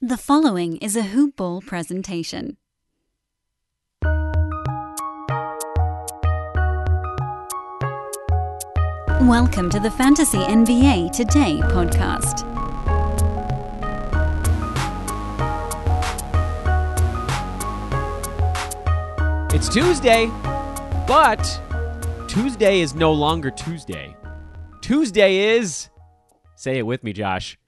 The following is a Hoop Ball presentation. Welcome to the Fantasy NBA Today podcast. It's Tuesday, but Tuesday is no longer Tuesday. Tuesday is, say it with me, Josh.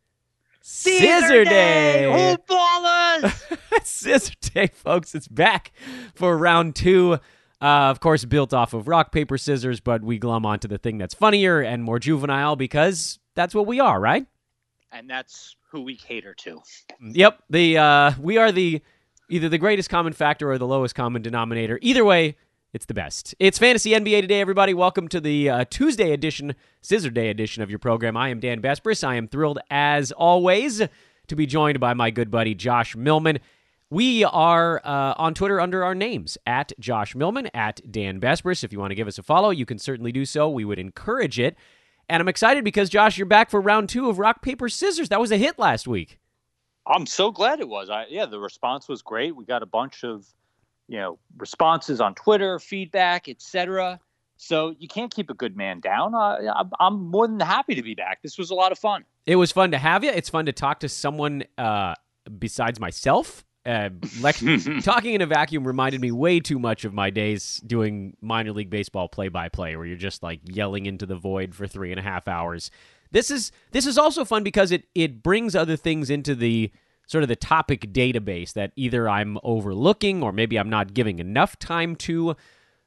Scissor Day! Hoop ballers! Scissor Day, folks. It's back for round two. Uh, of course, built off of rock, paper, scissors, but we glum onto the thing that's funnier and more juvenile because that's what we are, right? and that's who we cater to. Yep. The uh, we are the either the greatest common factor or the lowest common denominator. Either way, it's the best. It's Fantasy NBA today, everybody. Welcome to the uh, Tuesday edition, Scissor Day edition of your program. I am Dan Besbris. I am thrilled as always to be joined by my good buddy Josh Millman. We are uh, on Twitter under our names at Josh Millman, at Dan Besbris. If you want to give us a follow, you can certainly do so. We would encourage it. And I'm excited because, Josh, you're back for round two of Rock, Paper, Scissors. That was a hit last week. I'm so glad it was. I yeah, the response was great. We got a bunch of you know responses on Twitter, feedback, etc. So you can't keep a good man down. I'm, I'm more than happy to be back. This was a lot of fun. It was fun to have you. It's fun to talk to someone uh, besides myself. Uh, lec- talking in a vacuum reminded me way too much of my days doing minor league baseball play-by-play, where you're just like yelling into the void for three and a half hours. This is this is also fun because it it brings other things into the sort of the topic database that either I'm overlooking or maybe I'm not giving enough time to.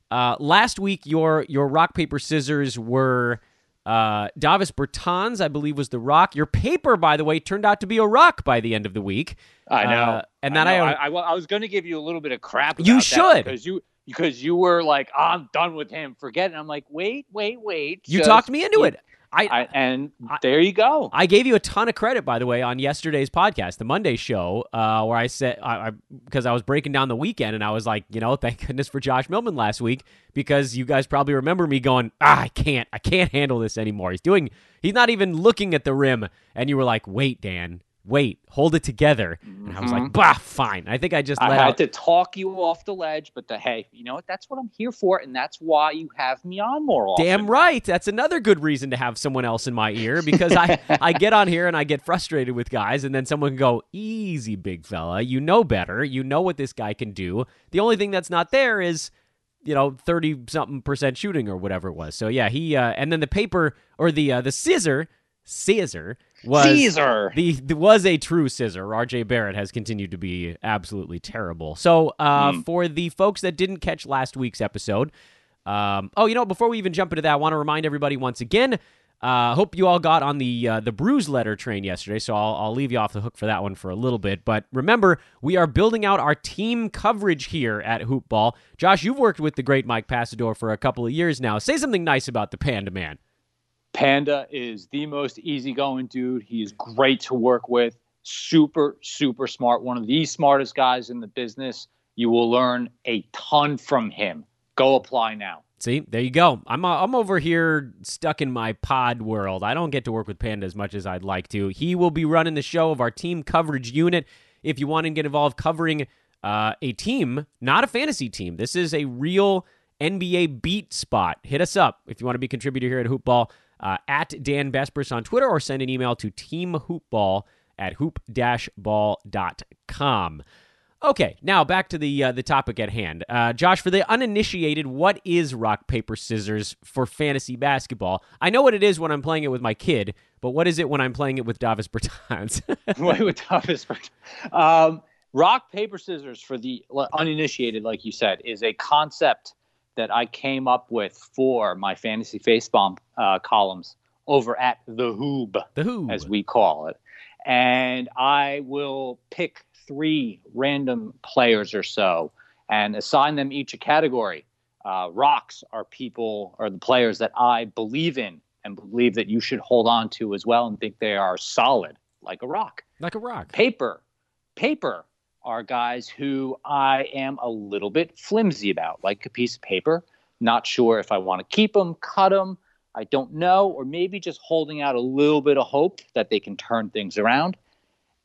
Uh, last week, your your rock paper scissors were uh, Davis Bertans, I believe, was the rock. Your paper, by the way, turned out to be a rock by the end of the week. I know. Uh, and then I. I, I, I, was going to give you a little bit of crap. You should. because you because you were like, I'm done with him. Forget it. And I'm like, wait, wait, wait. you talked me into keep- it. I, I, and I- there you go. I gave you a ton of credit, by the way, on yesterday's podcast, the Monday show, uh, where I said I because I, was breaking down the weekend, and I was like, you know, thank goodness for Josh Millman last week because you guys probably remember me going, ah, I can't, I can't handle this anymore. He's doing, he's not even looking at the rim, and you were like, wait, Dan, wait, hold it together, and I was like, bah, fine. I think I just Mm-hmm. I had out. to talk you off the ledge, but the, hey, you know what? That's what I'm here for, and that's why you have me on more often. Damn right. That's another good reason to have someone else in my ear because I, I get on here and I get frustrated with guys, and then someone can go, Easy, big fella. You know better. You know what this guy can do. The only thing that's not there is, you know, 30 something percent shooting or whatever it was. So, yeah, he, uh, and then the paper or the, uh, the scissor, scissor was. Caesar. The, the was a true scissor. RJ Barrett has continued to be absolutely terrible. So, uh, for the folks that didn't catch last week's episode, um, oh, you know, before we even jump into that, I want to remind everybody once again. Uh, hope you all got on the uh, the Bruise letter train yesterday, so I'll, I'll leave you off the hook for that one for a little bit. But remember, we are building out our team coverage here at Hoop Ball. Josh, you've worked with the great Mike Passador for a couple of years now. Say something nice about the Panda Man. Panda is the most easygoing dude. He is great to work with. Super, super smart. One of the smartest guys in the business. You will learn a ton from him. Go apply now. See, there you go. I'm uh, I'm over here stuck in my pod world. I don't get to work with Panda as much as I'd like to. He will be running the show of our team coverage unit. If you want to get involved covering uh, a team, not a fantasy team, this is a real NBA beat spot. Hit us up if you want to be a contributor here at Hoopball uh, at Dan Besbris on Twitter or send an email to teamhoopball at hoop-ball.com. Okay, now back to the uh, the topic at hand. Uh, Josh, for the uninitiated, what is rock paper scissors for fantasy basketball? I know what it is when I'm playing it with my kid, but what is it when I'm playing it with Davis Bertans? Wait, with toughest. Um, rock paper scissors for the uninitiated, like you said, is a concept that I came up with for my fantasy facebomb uh, columns over at the Hoob. the Who? as we call it. And I will pick three random players or so and assign them each a category. Uh, rocks are people or the players that I believe in and believe that you should hold on to as well and think they are solid, like a rock. like a rock. Paper, paper are guys who I am a little bit flimsy about, like a piece of paper. Not sure if I want to keep them, cut them. I don't know, or maybe just holding out a little bit of hope that they can turn things around.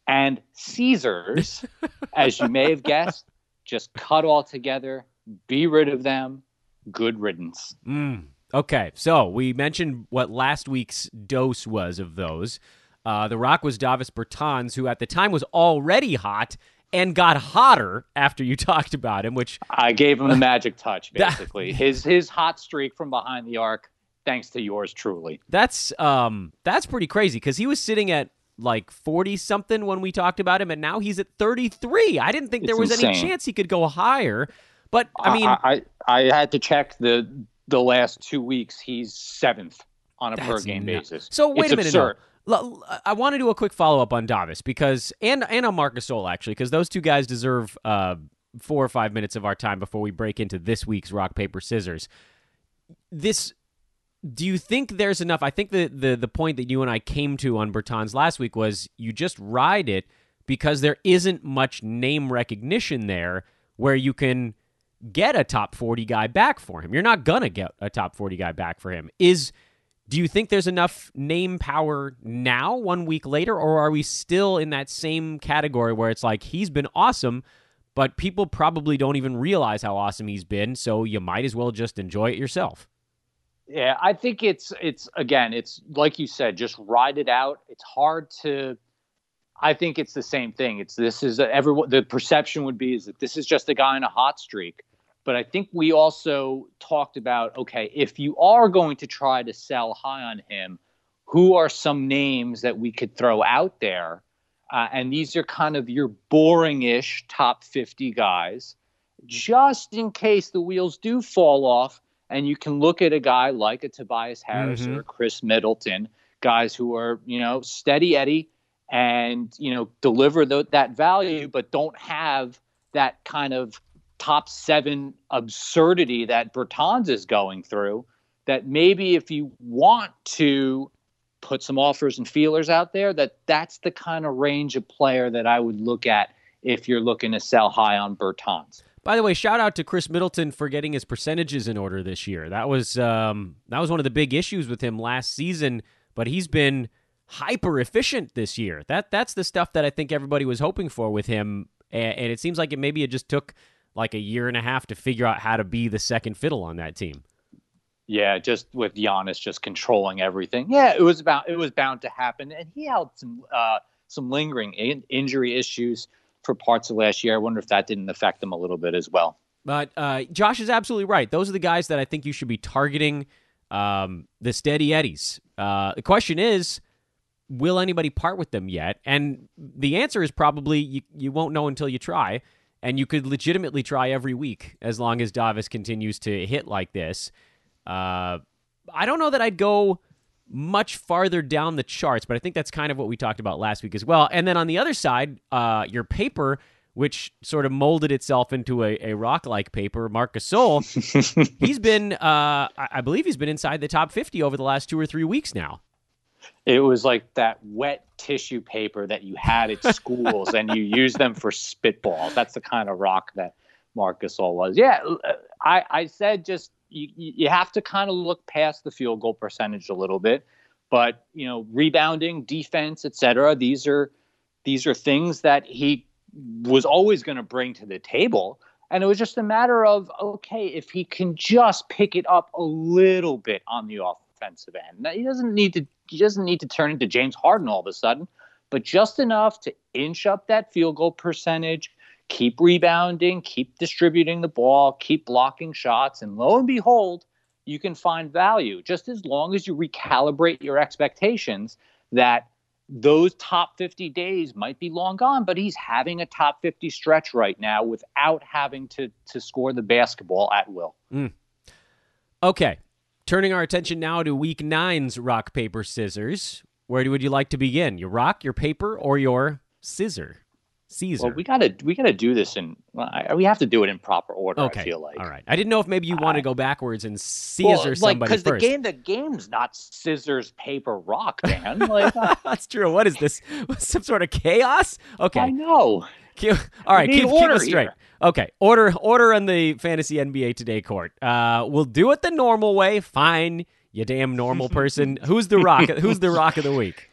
and Caesars, as you may have guessed, just cut all together, be rid of them. Good riddance. Mm. Okay, so we mentioned what last week's dose was of those. Uh, the Rock was Davis Bertans, who at the time was already hot and got hotter after you talked about him, which I gave him the magic touch, basically. his his hot streak from behind the arc, thanks to yours truly. That's um that's pretty crazy because he was sitting at like 40 something when we talked about him and now he's at 33 i didn't think there was insane. any chance he could go higher but i mean I, I, I had to check the the last two weeks he's seventh on a per game basis so wait it's a minute absurd. No. I want to do a quick follow up on Davis because and and on Marc Gasol actually because those two guys deserve uh, four or five minutes of our time before we break into this week's rock paper scissors. This do you think there's enough? I think the, the the point that you and I came to on Bertans last week was you just ride it because there isn't much name recognition there where you can get a top 40 guy back for him. You're not going to get a top 40 guy back for him. Is do you think there's enough name power now, one week later, or are we still in that same category where it's like he's been awesome, but people probably don't even realize how awesome he's been, so you might as well just enjoy it yourself? Yeah, I think it's it's again, it's like you said, just ride it out. It's hard to. I think it's the same thing. It's this is everyone. The perception would be is that this is just a guy in a hot streak, but I think we also talked about okay, if you are going to try to sell high on him, who are some names that we could throw out there? Uh, and these are kind of your boring-ish top 50 guys, just in case the wheels do fall off and you can look at a guy like a Tobias Harris mm-hmm. or Khris Middleton, guys who are, you know, steady Eddie and, you know, deliver the, that value, but don't have that kind of top seven absurdity that Bertans is going through. That maybe if you want to put some offers and feelers out there, that that's the kind of range of player that I would look at if you're looking to sell high on Bertans. By the way, shout out to Khris Middleton for getting his percentages in order this year. That was um, that was one of the big issues with him last season, but he's been hyper efficient this year. That that's the stuff that I think everybody was hoping for with him, and, and it seems like it maybe it just took like a year and a half to figure out how to be the second fiddle on that team. Yeah, just with Giannis just controlling everything. Yeah, it was about it was bound to happen, and he had some uh, some lingering in- injury issues for parts of last year. I wonder if that didn't affect them a little bit as well. But uh, Josh is absolutely right. Those are the guys that I think you should be targeting. Um, the steady eddies. Uh, the question is, will anybody part with them yet? And the answer is probably you, you won't know until you try. And you could legitimately try every week as long as Davis continues to hit like this. Uh, I don't know that I'd go much farther down the charts, but I think that's kind of what we talked about last week as well. And then on the other side, uh, your paper, which sort of molded itself into a, a rock like paper, Marc Gasol, he's been, uh, I believe he's been inside the top 50 over the last two or three weeks now. It was like that wet tissue paper that you had at schools and you use them for spitballs. That's the kind of rock that Marc Gasol was. Yeah, I, I said just you, you have to kind of look past the field goal percentage a little bit, but you know, rebounding, defense, etc. These are these are things that he was always going to bring to the table. And it was just a matter of okay, if he can just pick it up a little bit on the offensive end. Now, he doesn't need to he doesn't need to turn into James Harden all of a sudden, but just enough to inch up that field goal percentage, keep rebounding, keep distributing the ball, keep blocking shots, and lo and behold, you can find value just as long as you recalibrate your expectations that those top 50 days might be long gone, but he's having a top 50 stretch right now without having to to score the basketball at will. Mm. Okay. Turning our attention now to week nine's rock, paper, scissors. Where would you like to begin? Your rock, your paper, or your scissor? Caesar. Well, we gotta we gotta do this in we have to do it in proper order. Okay. I feel like. All right. I didn't know if maybe you want to go backwards and Caesar well, like, somebody. Because the game the game's not scissors paper rock, man. Like, That's true. What is this? Some sort of chaos? Okay. I know. All right, keep, keep us straight. Here. Okay, order order on the fantasy NBA Today court. Uh, we'll do it the normal way. Fine, you damn normal person. Who's the rock? Who's the rock of the week?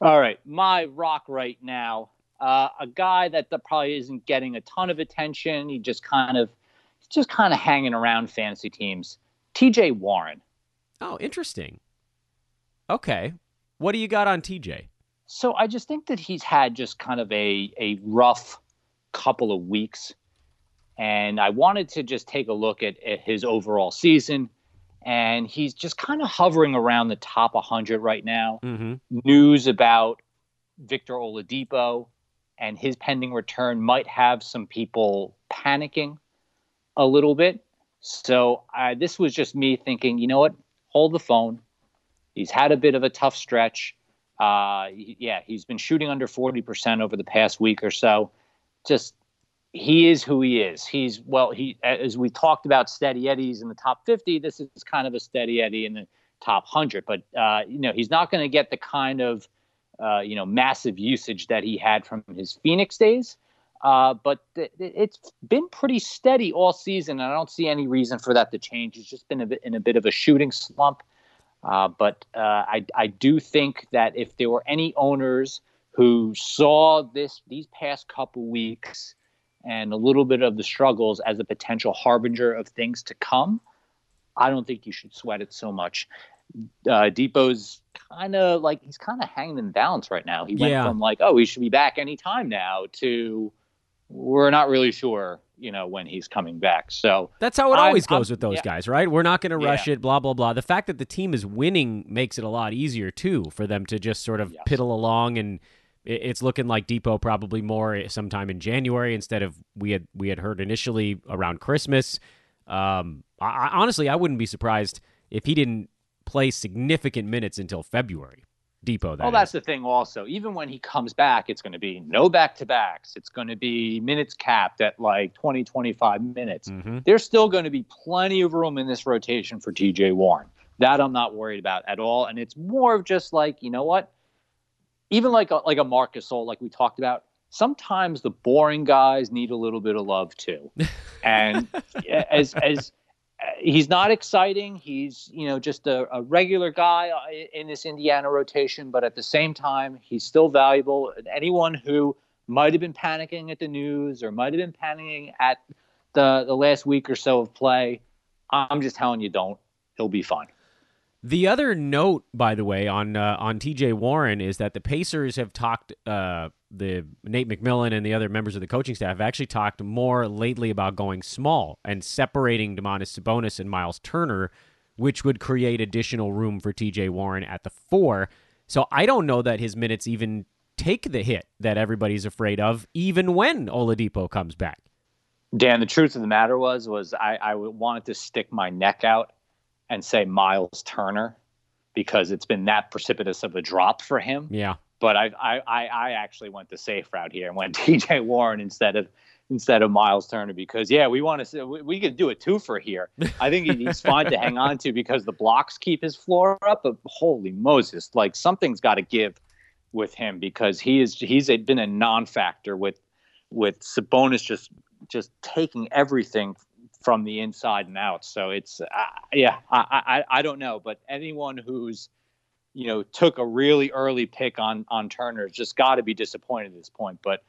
All right, my rock right now Uh, a guy that, that probably isn't getting a ton of attention. He just kind of, just kind of hanging around fantasy teams. T.J. Warren. Oh, interesting. Okay, what do you got on TJ? So I just think that he's had just kind of a a rough couple of weeks, and I wanted to just take a look at, at his overall season. And he's just kind of hovering around the top 100 right now. Mm-hmm. News about Victor Oladipo and his pending return might have some people panicking a little bit. So uh, this was just me thinking, you know what? Hold the phone. He's had a bit of a tough stretch. Uh, yeah, he's been shooting under 40% over the past week or so. Just he is who he is. He's well, he as we talked about steady eddies in the top 50, this is kind of a steady eddy in the top 100, but uh, you know, he's not going to get the kind of uh, you know, massive usage that he had from his Phoenix days. Uh, but th- it's been pretty steady all season, and I don't see any reason for that to change. He's just been a bit in a bit of a shooting slump. Uh, but uh, I, I do think that if there were any owners who saw this these past couple weeks and a little bit of the struggles as a potential harbinger of things to come, I don't think you should sweat it so much. Uh, Dipo's kind of like he's kind of hanging in balance right now. He went Yeah. from like, oh, he should be back anytime now to we're not really sure, you know, when he's coming back. So That's how it I'm- always goes I'm- with those yeah. guys, right? We're not going to rush Yeah. it, blah, blah, blah. The fact that the team is winning makes it a lot easier, too, for them to just sort of Yes. piddle along. And it's looking like Dipo probably more sometime in January instead of we had we had heard initially around Christmas. Um, I, I, honestly, I wouldn't be surprised if he didn't play significant minutes until February. Dipo, that well, is. that's the thing. Also, even when he comes back, it's going to be no back to backs. It's going to be minutes capped at like 20, 25 minutes. Mhm. There's still going to be plenty of room in this rotation for TJ Warren. That I'm not worried about at all. And it's more of just like, you know what? Even like a, like a Marcus Gasol, like we talked about, sometimes the boring guys need a little bit of love too. And as as he's not exciting, he's you know just a, a regular guy in this Indiana rotation, but at the same time, he's still valuable. Anyone who might have been panicking at the news or might have been panicking at the the last week or so of play, I'm just telling you, don't. He'll be fine. The other note, by the way, on uh, on T.J. Warren is that the Pacers have talked. Uh, the Nate McMillan and the other members of the coaching staff have actually talked more lately about going small and separating Domantas Sabonis and Miles Turner, which would create additional room for T.J. Warren at the four. So I don't know that his minutes even take the hit that everybody's afraid of, even when Oladipo comes back. Dan, the truth of the matter was, was I, I wanted to stick my neck out and say Miles Turner because it's been that precipitous of a drop for him. Yeah. But I, I, I, I actually went the safe route here and went T.J. Warren instead of instead of Miles Turner because yeah, we want to we, we could do a twofer here. I think he's fine to hang on to because the blocks keep his floor up. But holy Moses, like something's got to give with him because he is he's been a non-factor with with Sabonis just just taking everything from the inside and out. So it's uh, yeah, I, I I don't know, but anyone who's you know took a really early pick on on Turner just got to be disappointed at this point. But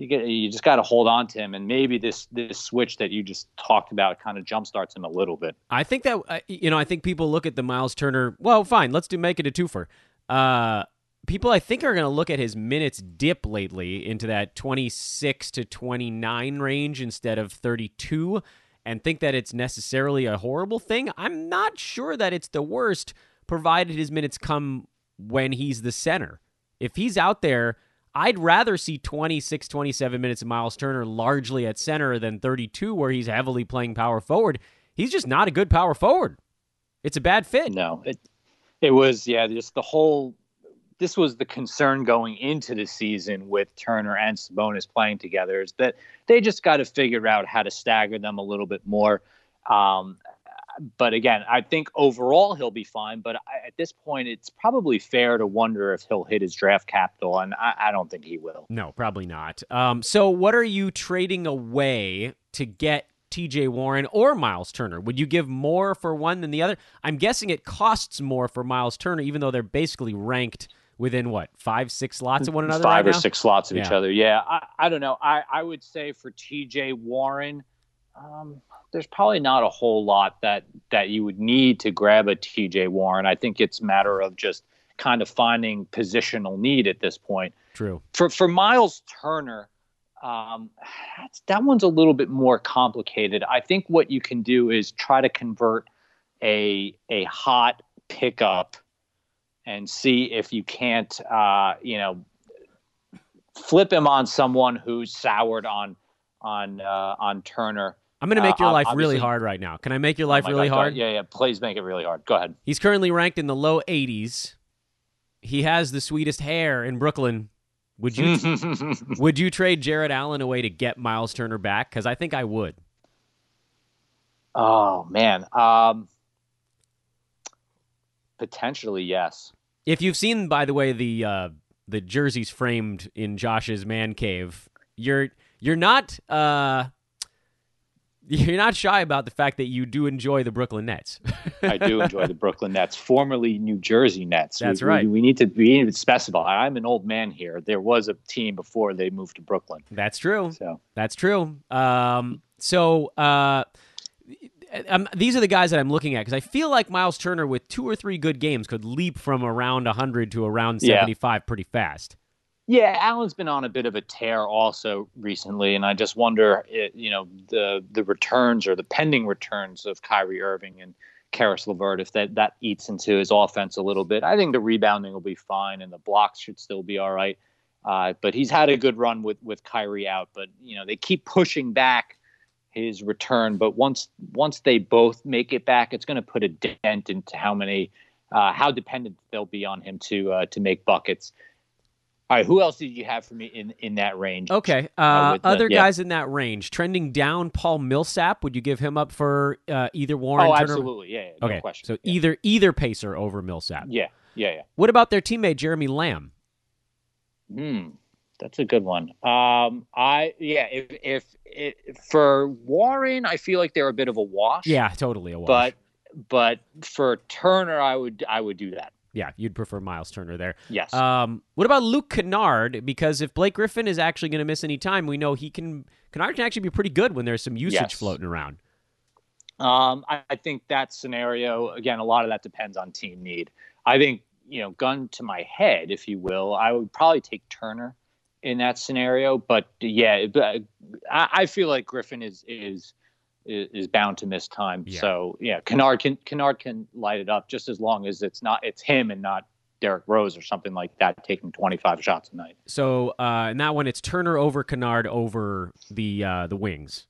you get you just got to hold on to him, and maybe this this switch that you just talked about kind of jumpstarts him a little bit. I think that uh, you know, I think people look at the Miles Turner. Well, fine, let's do make it a twofer. Uh, people, I think, are going to look at his minutes dip lately into that twenty six to twenty nine range instead of thirty two, and think that it's necessarily a horrible thing. I'm not sure that it's the worst, provided his minutes come when he's the center. If he's out there. I'd rather see 26, 27 minutes of Miles Turner largely at center than 32 where he's heavily playing power forward. He's just not a good power forward. It's a bad fit. No, it it was yeah, just the whole. This was the concern going into the season with Turner and Sabonis playing together is that they just got to figure out how to stagger them a little bit more. Um, but again, I think overall he'll be fine. But I, at this point, it's probably fair to wonder if he'll hit his draft capital, and I, I don't think he will. No, probably not. Um, so, what are you trading away to get TJ Warren or Miles Turner? Would you give more for one than the other? I'm guessing it costs more for Miles Turner, even though they're basically ranked within what five, six slots of one another. Five right or now? six slots of each other. Yeah, I, I don't know. I, I would say for T.J. Warren, um, there's probably not a whole lot that that you would need to grab a T.J. Warren. I think it's a matter of just kind of finding positional need at this point. True. For for Miles Turner, um, that's, that one's a little bit more complicated. I think what you can do is try to convert a a hot pickup and see if you can't, uh, you know, flip him on someone who's soured on on uh, on Turner. I'm going to make Uh, your life really hard right now. Can I make your Oh life my really God, hard? Yeah, yeah. Please make it really hard. Go ahead. He's currently ranked in the low 80s. He has the sweetest hair in Brooklyn. Would you would you trade Jarrett Allen away to get Miles Turner back? Because I think I would. oh man. Um, potentially yes. If you've seen, by the way, the uh, the jerseys framed in Josh's man cave, you're you're not uh, you're not shy about the fact that you do enjoy the Brooklyn Nets. I do enjoy the Brooklyn Nets, formerly New Jersey Nets. That's we, right. We, we need to we need to specify. I'm an old man here. There was a team before they moved to Brooklyn. That's true. So That's true. Um, so uh, um, these are the guys that I'm looking at because I feel like Miles Turner with two or three good games could leap from around 100 to around Yeah. 75 pretty fast. yeah, Allen's been on a bit of a tear also recently, and I just wonder, it, you know, the the returns or the pending returns of Kyrie Irving and Caris LeVert, if that that eats into his offense a little bit. I think the rebounding will be fine, and the blocks should still be all right. Uh, but he's had a good run with with Kyrie out, but you know they keep pushing back his return. But once once they both make it back, it's going to put a dent into how many uh, how dependent they'll be on him to uh, to make buckets. All right, who else did you have for me in in that range? Okay. Uh, Uh, with other yeah. guys in that range trending down. Paul Millsap. Would you give him up for uh, either Warren? Oh, Turner? absolutely. Yeah, yeah no Okay. question. So yeah. either either Pacer over Millsap. yeah, yeah, yeah. What about their teammate Jeremy Lamb? Hmm, that's a good one. Um, I yeah, if if, if for Warren, I feel like they're a bit of a wash. Yeah, totally a wash. but but for Turner, I would I would do that. yeah, you'd prefer Miles Turner there. Yes. Um, what about Luke Kennard? Because if Blake Griffin is actually going to miss any time, we know he can. Kennard can actually be pretty good when there's some usage Yes. floating around. Um, I, I think that scenario again. A lot of that depends on team need. I think you know, gun to my head, if you will, I would probably take Turner in that scenario. But yeah, I, I feel like Griffin is is is is bound to miss time. Yeah. So yeah, Kennard can Kennard can light it up just as long as it's not it's him and not Derrick Rose or something like that taking 25 shots a night. So uh, in that one, it's Turner over Kennard over the uh, the wings.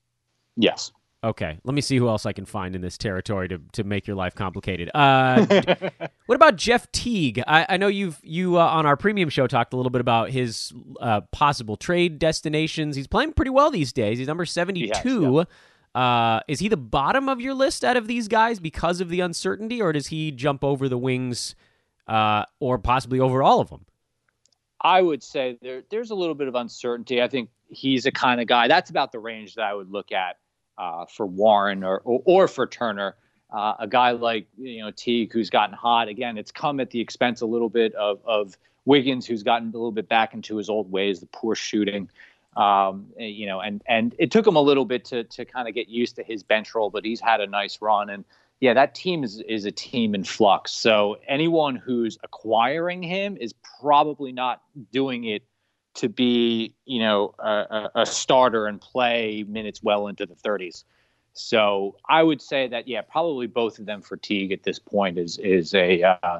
Yes. Okay, let me see who else I can find in this territory to, to make your life complicated. Uh, what about Jeff Teague? I, I know you've you uh, on our premium show talked a little bit about his uh, possible trade destinations. He's playing pretty well these days. He's number seventy two. Uh, is he the bottom of your list out of these guys because of the uncertainty, or does he jump over the wings, uh, or possibly over all of them? I would say there there's a little bit of uncertainty. I think he's a kind of guy. That's about the range that I would look at uh, for Warren or or, or for Turner. Uh, a guy like you know Teague who's gotten hot again. It's come at the expense a little bit of of Wiggins who's gotten a little bit back into his old ways, the poor shooting. Um, you know, and and it took him a little bit to to kind of get used to his bench role, but he's had a nice run and yeah, that team is is a team in flux. So anyone who's acquiring him is probably not doing it to be, you know, a, a, starter and play minutes well into the 30s. So I would say that yeah, probably both of them for Teague at this point is is a uh,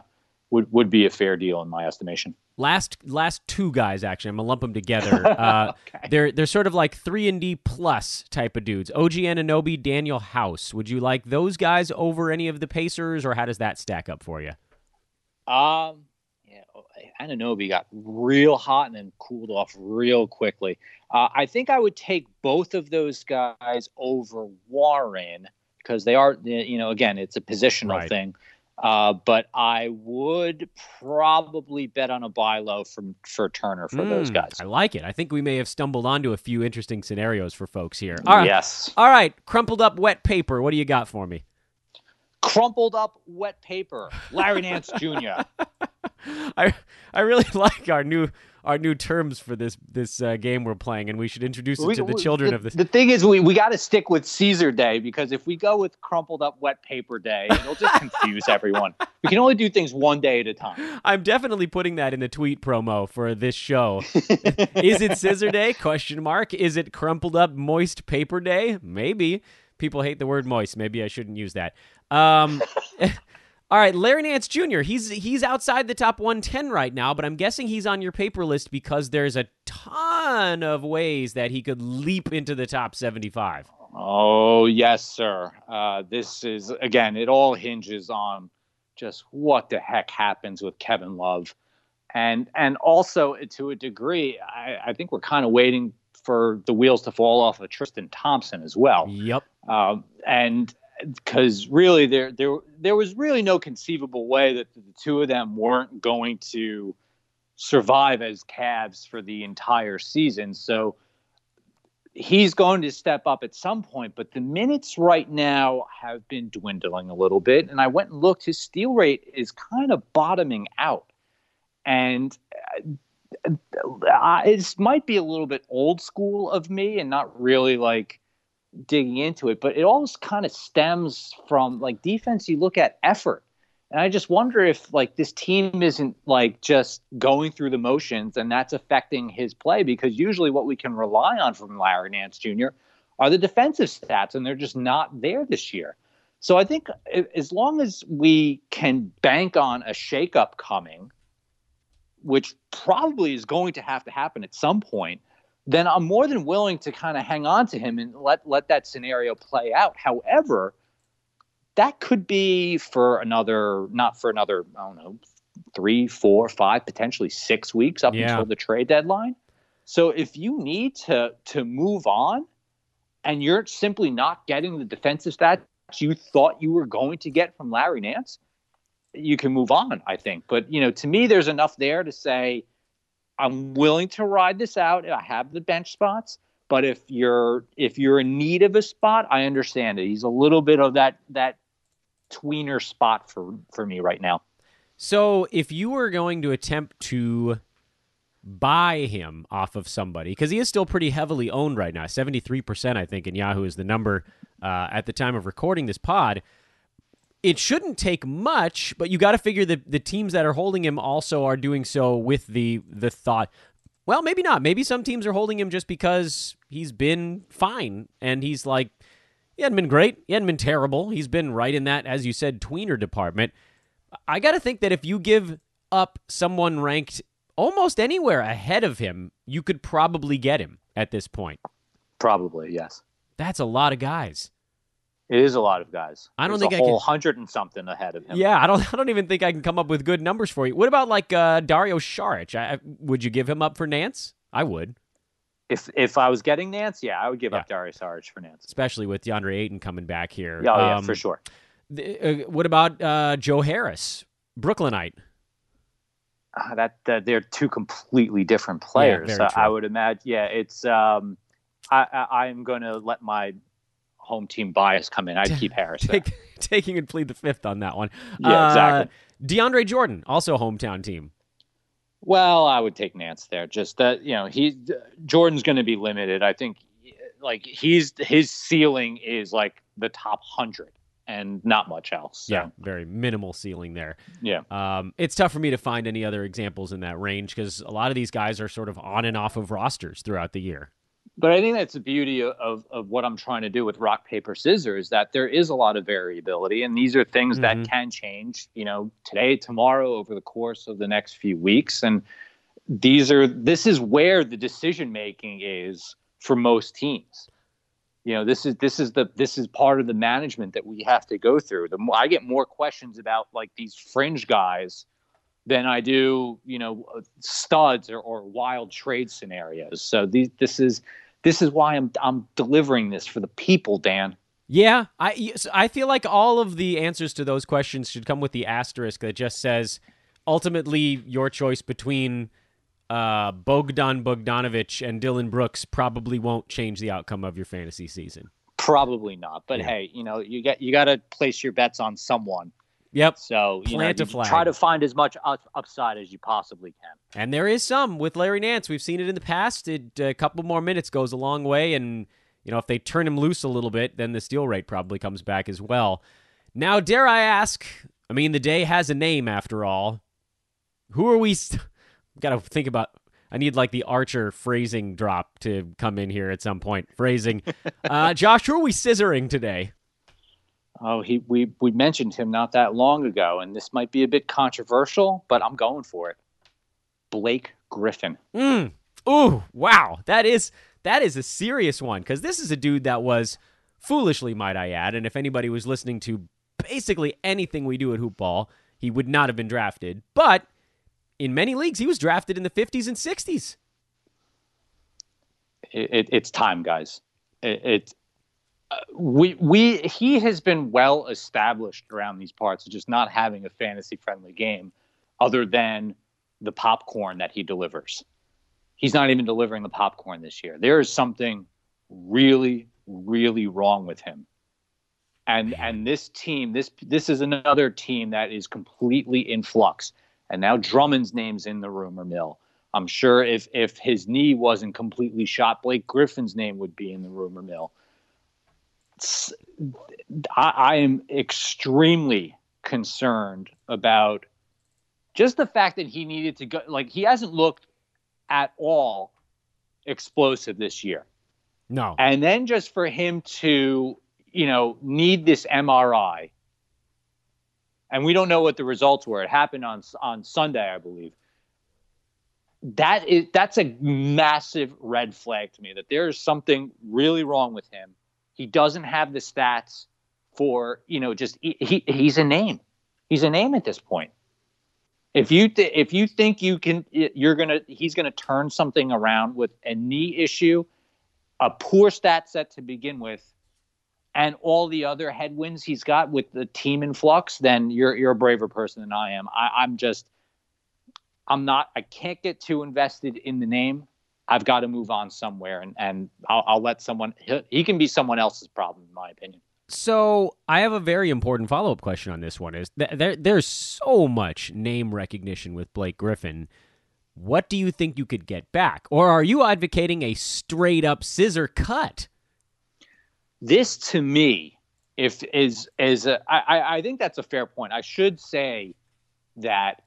would would be a fair deal in my estimation. Last last two guys actually, I'm gonna lump them together. Uh, Okay. They're they're sort of like three and D plus type of dudes. OG Anunoby, Danuel House. Would you like those guys over any of the Pacers, or how does that stack up for you? Um, yeah, Anunoby got real hot and then cooled off real quickly. Uh, I think I would take both of those guys over Warren because they are, you know, again, it's a positional Right. thing. Uh, but I would probably bet on a buy low from for Turner for those Mm, guys. I like it. I think we may have stumbled onto a few interesting scenarios for folks here. All right, Yes. all right. Crumpled up wet paper. What do you got for me? Crumpled up wet paper, Larry Nance Jr. I I really like our new our new terms for this this uh, game we're playing, and we should introduce it We- to the we- children the, of the. The thing is, we, we got to stick with Caesar Day because if we go with crumpled up wet paper day, it'll just confuse everyone. We can only do things one day at a time. I'm definitely putting that in the tweet promo for this show. Is it Scissor Day? Question mark. Is it crumpled up moist paper day? Maybe. People hate the word moist. Maybe I shouldn't use that. Um, all right, Larry Nance Jr. He's he's outside the top 110 right now, but I'm guessing he's on your paper list because there's a ton of ways that he could leap into the top 75. Oh, yes, sir. Uh, this is, again, it all hinges on just what the heck happens with Kevin Love. And and also to a degree, I, I think we're kind of waiting for the wheels to fall off of Tristan Thompson as well. Yep. Um, and because really there there there was really no conceivable way that the two of them weren't going to survive as Cavs for the entire season. So he's going to step up at some point, but the minutes right now have been dwindling a little bit. And I went and looked, his steal rate is kind of bottoming out. And uh, uh, it might be a little bit old school of me and not really like digging into it, but it always kind of stems from like defense. You look at effort. And I just wonder if like this team isn't like just going through the motions and that's affecting his play because usually what we can rely on from Larry Nance Jr. are the defensive stats and they're just not there this year. So I think as long as we can bank on a shakeup coming, which probably is going to have to happen at some point, then I'm more than willing to kind of hang on to him and let let that scenario play out. However, that could be for another not for another I don't know three, four, five, potentially six weeks up Yeah. until the trade deadline. So if you need to to move on, and you're simply not getting the defensive stats you thought you were going to get from Larry Nance, you can move on. I think, but you know, to me, there's enough there to say I'm willing to ride this out. I have the bench spots, but if you're if you're in need of a spot, I understand it. He's a little bit of that that tweener spot for for me right now. So if you were going to attempt to buy him off of somebody, because he is still pretty heavily owned right now, 73%, I think, in Yahoo is the number uh, at the time of recording this pod. It shouldn't take much, but you got to figure that the teams that are holding him also are doing so with the the thought, well, maybe not. Maybe some teams are holding him just because he's been fine and he's like, he hadn't been great, he hadn't been terrible. He's been right in that, as you said, tweener department. I got to think that if you give up someone ranked almost anywhere ahead of him, you could probably get him at this point. Probably yes. That's a lot of guys. It is a lot of guys. I don't There's think a I whole can- hundred and something ahead of him. Yeah, I don't. I don't even think I can come up with good numbers for you. What about like uh, Dario Saric? I, would you give him up for Nance? I would, If if I was getting Nance, yeah, I would give Yeah. up Dario Saric for Nance. especially with DeAndre Ayton coming back here. Yeah, oh, yeah, Um, for sure. th- uh, what about uh, Joe Harris, Brooklynite? Uh, that, that they're two completely different players. true. I would imagine. Yeah, it's. Um, I, I I'm going to let my home team bias come in. I'd keep Harris. Take, taking and plead the fifth on that one. Yeah, Uh, exactly. DeAndre Jordan, also hometown team. Well, I would take Nance there. Just that you know, he Jordan's going to be limited. I think, like he's his ceiling is like the top hundred and not much else. So, Yeah, very minimal ceiling there. yeah. Um, it's tough for me to find any other examples in that range because a lot of these guys are sort of on and off of rosters throughout the year. But I think that's the beauty of, of what I'm trying to do with rock, paper, scissors, that there is a lot of variability. And these are things Mhm. that can change, you know, today, tomorrow, over the course of the next few weeks. And these are, this is where the decision making is for most teams. You know, this is, this is the, this is part of the management that we have to go through. The more, I get more questions about like these fringe guys than I do, you know, studs or, or wild trade scenarios. So these, this is, this is why I'm I'm delivering this for the people, Dan. Yeah, I I feel like all of the answers to those questions should come with the asterisk that just says ultimately your choice between uh, Bogdan Bogdanovich and Dillon Brooks probably won't change the outcome of your fantasy season. Probably not. But Yeah. hey, you know, you got you got to place your bets on someone. Yep. So you Plant know, you try to find as much up- upside as you possibly can. And there is some with Larry Nance. We've seen it in the past. It, a couple more minutes goes a long way. And, you know, if they turn him loose a little bit, then the steal rate probably comes back as well. Now, dare I ask? I mean, the day has a name after all. Who are we? St- Got to think about. I need like the Archer phrasing drop to come in here at some point. Phrasing. Uh, Josh, who are we scissoring today? Oh, he we we mentioned him not that long ago, and this might be a bit controversial, but I'm going for it. Blake Griffin. Mm. Ooh, wow. That is that is a serious one because this is a dude that was foolishly, might I add, and if anybody was listening to basically anything we do at Hoop Ball, he would not have been drafted. But in many leagues, he was drafted in the 50s and 60s. It, it, it's time, guys. It, it we we he has been well established around these parts, of just not having a fantasy friendly game, other than the popcorn that he delivers. He's not even delivering the popcorn this year. There is something really, really wrong with him. And and this team, this this is another team that is completely in flux. And now Drummond's name's in the rumor mill. I'm sure if if his knee wasn't completely shot, Blake Griffin's name would be in the rumor mill. I, I am extremely concerned about just the fact that he needed to go. Like he hasn't looked at all explosive this year, No. and then just for him to you know need this MRI, and we don't know what the results were. It happened on on Sunday, I believe that is that's a massive red flag to me that there is something really wrong with him. He doesn't have the stats for you know just he, he he's a name. He's a name at this point. If you th- if you think you can you're gonna he's gonna turn something around with a knee issue, a poor stat set to begin with, and all the other headwinds he's got with the team in flux, then you're you're a braver person than I am. I, I'm just I'm not. I can't get too invested in the name. I've got to move on somewhere, and and I'll, I'll let someone. He, can be someone else's problem, in my opinion. So I have a very important follow up question on this one. Is th- there there's so much name recognition with Blake Griffin. What do you think you could get back, or are you advocating a straight up scissor cut? This to me, if is is a, I I think that's a fair point. I should say that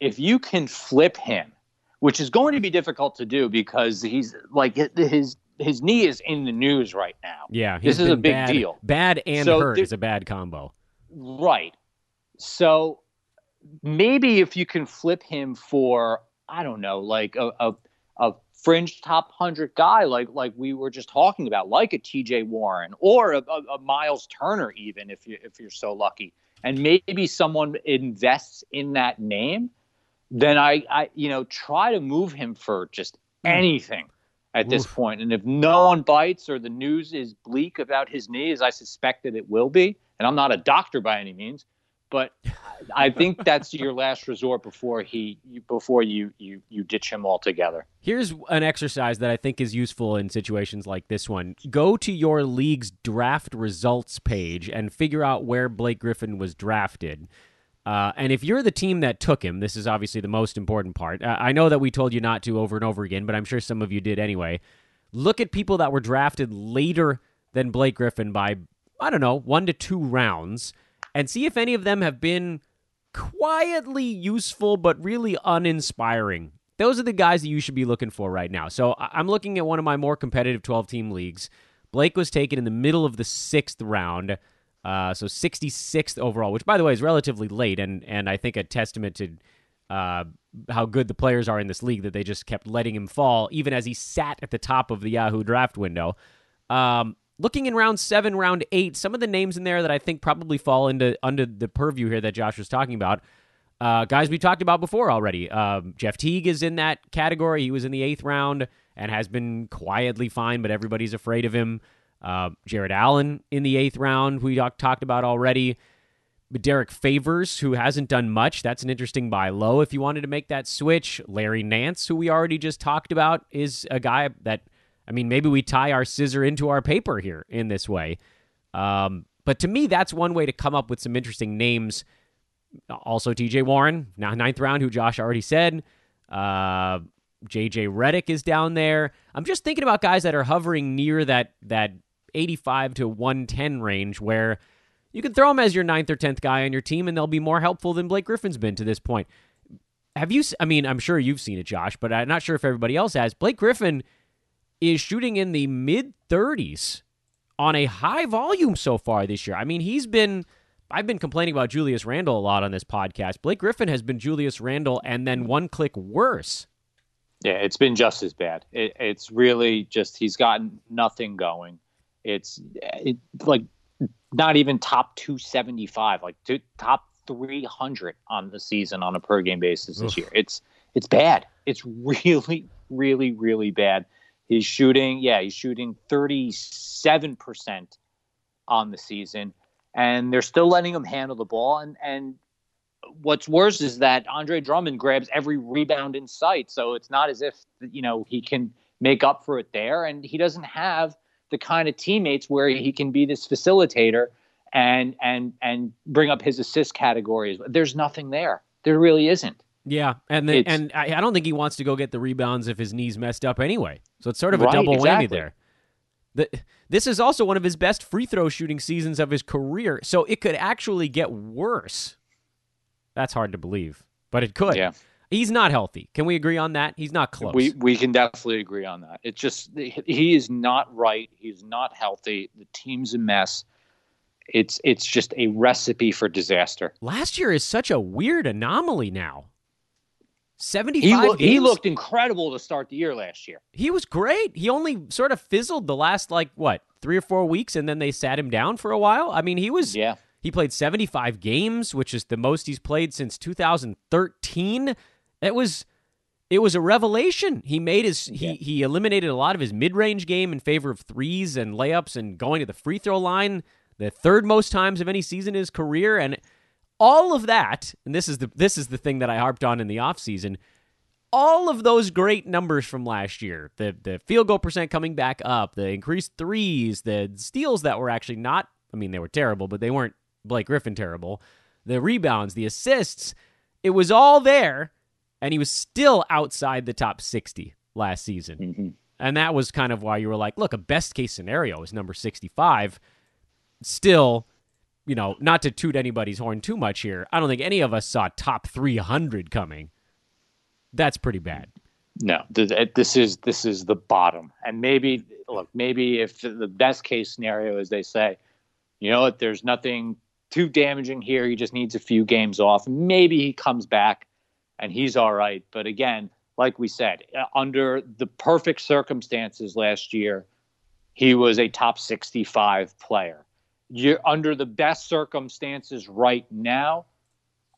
if you can flip him, which is going to be difficult to do because he's like his his knee is in the news right now. Yeah, This is a big bad- deal. Bad and So hurt there- is a bad combo. Right. So maybe if you can flip him for I don't know, like a a, a fringe top hundred guy, like like we were just talking about, like a T.J. Warren or a, a, a Miles Turner, even if you if you're so lucky, and maybe someone invests in that name, then I I you know try to move him for just hmm. anything at this point. And if no one bites or the news is bleak about his knee, as I suspect that it will be, and I'm not a doctor by any means, but I think that's your last resort before he before you you you ditch him altogether. Here's an exercise that I think is useful in situations like this one. Go to your league's draft results page and figure out where Blake Griffin was drafted. Uh, and if you're the team that took him, this is obviously the most important part. Uh, I know that we told you not to over and over again, but I'm sure some of you did anyway. Look at people that were drafted later than Blake Griffin by, I don't know, one to two rounds, and see if any of them have been quietly useful but really uninspiring. Those are the guys that you should be looking for right now. So I'm looking at one of my more competitive 12 team leagues. Blake was taken in the middle of the sixth round, uh, so 66th overall, which by the way is relatively late, and and I think a testament to uh, how good the players are in this league that they just kept letting him fall, even as he sat at the top of the Yahoo draft window. Um, looking in round seven, round eight, some of the names in there that I think probably fall into under the purview here that Josh was talking about. Uh, guys we talked about before already. Um, Jeff Teague is in that category. He was in the eighth round and has been quietly fine, but everybody's afraid of him. Uh, Jarrett Allen in the eighth round, we talk, talked about already. But Derrick Favors, who hasn't done much, that's an interesting buy low if you wanted to make that switch. Larry Nance, who we already just talked about, is a guy that I mean, maybe we tie our scissor into our paper here in this way. Um, but to me, that's one way to come up with some interesting names. Also, TJ Warren, now ninth round, who Josh already said. Uh, JJ Redick is down there. I'm just thinking about guys that are hovering near that that 85 to 110 range where you can throw them as your ninth or tenth guy on your team, and they'll be more helpful than Blake Griffin's been to this point. Have you? I mean, I'm sure you've seen it, Josh, but I'm not sure if everybody else has. Blake Griffin is shooting in the mid 30s on a high volume so far this year. I mean, he's been. I've been complaining about Julius Randle a lot on this podcast. Blake Griffin has been Julius Randle and then one click worse. Yeah, it's been just as bad. It, it's really just he's gotten nothing going. It's it, like not even top 275, like to, top 300 on the season on a per game basis this Oof. year. It's it's bad. It's really really really bad. He's shooting, yeah, he's shooting 37% on the season and they're still letting him handle the ball and and what's worse is that Andre Drummond grabs every rebound in sight. So it's not as if you know he can make up for it there, and he doesn't have the kind of teammates where he can be this facilitator and and and bring up his assist categories. There's nothing there. There really isn't. Yeah, and the, and I, I, don't think he wants to go get the rebounds if his knees messed up anyway. So it's sort of a right, double exactly. whammy there. The, this is also one of his best free throw shooting seasons of his career, so it could actually get worse. That's hard to believe, but it could. Yeah. He's not healthy. Can we agree on that? He's not close. We we can definitely agree on that. It's just he is not right. He's not healthy. The team's a mess. It's it's just a recipe for disaster. Last year is such a weird anomaly now. 75 he, lo- he looked incredible to start the year last year. He was great. He only sort of fizzled the last like what, 3 or 4 weeks and then they sat him down for a while. I mean, he was Yeah. He played 75 games, which is the most he's played since 2013. It was it was a revelation. He made his yeah. he he eliminated a lot of his mid-range game in favor of threes and layups and going to the free throw line the third most times of any season in his career and all of that, and this is the this is the thing that I harped on in the offseason, all of those great numbers from last year, the the field goal percent coming back up, the increased threes, the steals that were actually not I mean they were terrible, but they weren't Blake Griffin terrible. The rebounds, the assists, it was all there and he was still outside the top 60 last season. Mm-hmm. And that was kind of why you were like, look, a best case scenario is number 65. Still, you know, not to toot anybody's horn too much here, I don't think any of us saw top 300 coming. That's pretty bad. No, this is this is the bottom. And maybe look, maybe if the best case scenario is they say, you know what, there's nothing too damaging here. He just needs a few games off. Maybe he comes back and he's all right. But again, like we said, uh, under the perfect circumstances last year, he was a top 65 player you're under the best circumstances right now.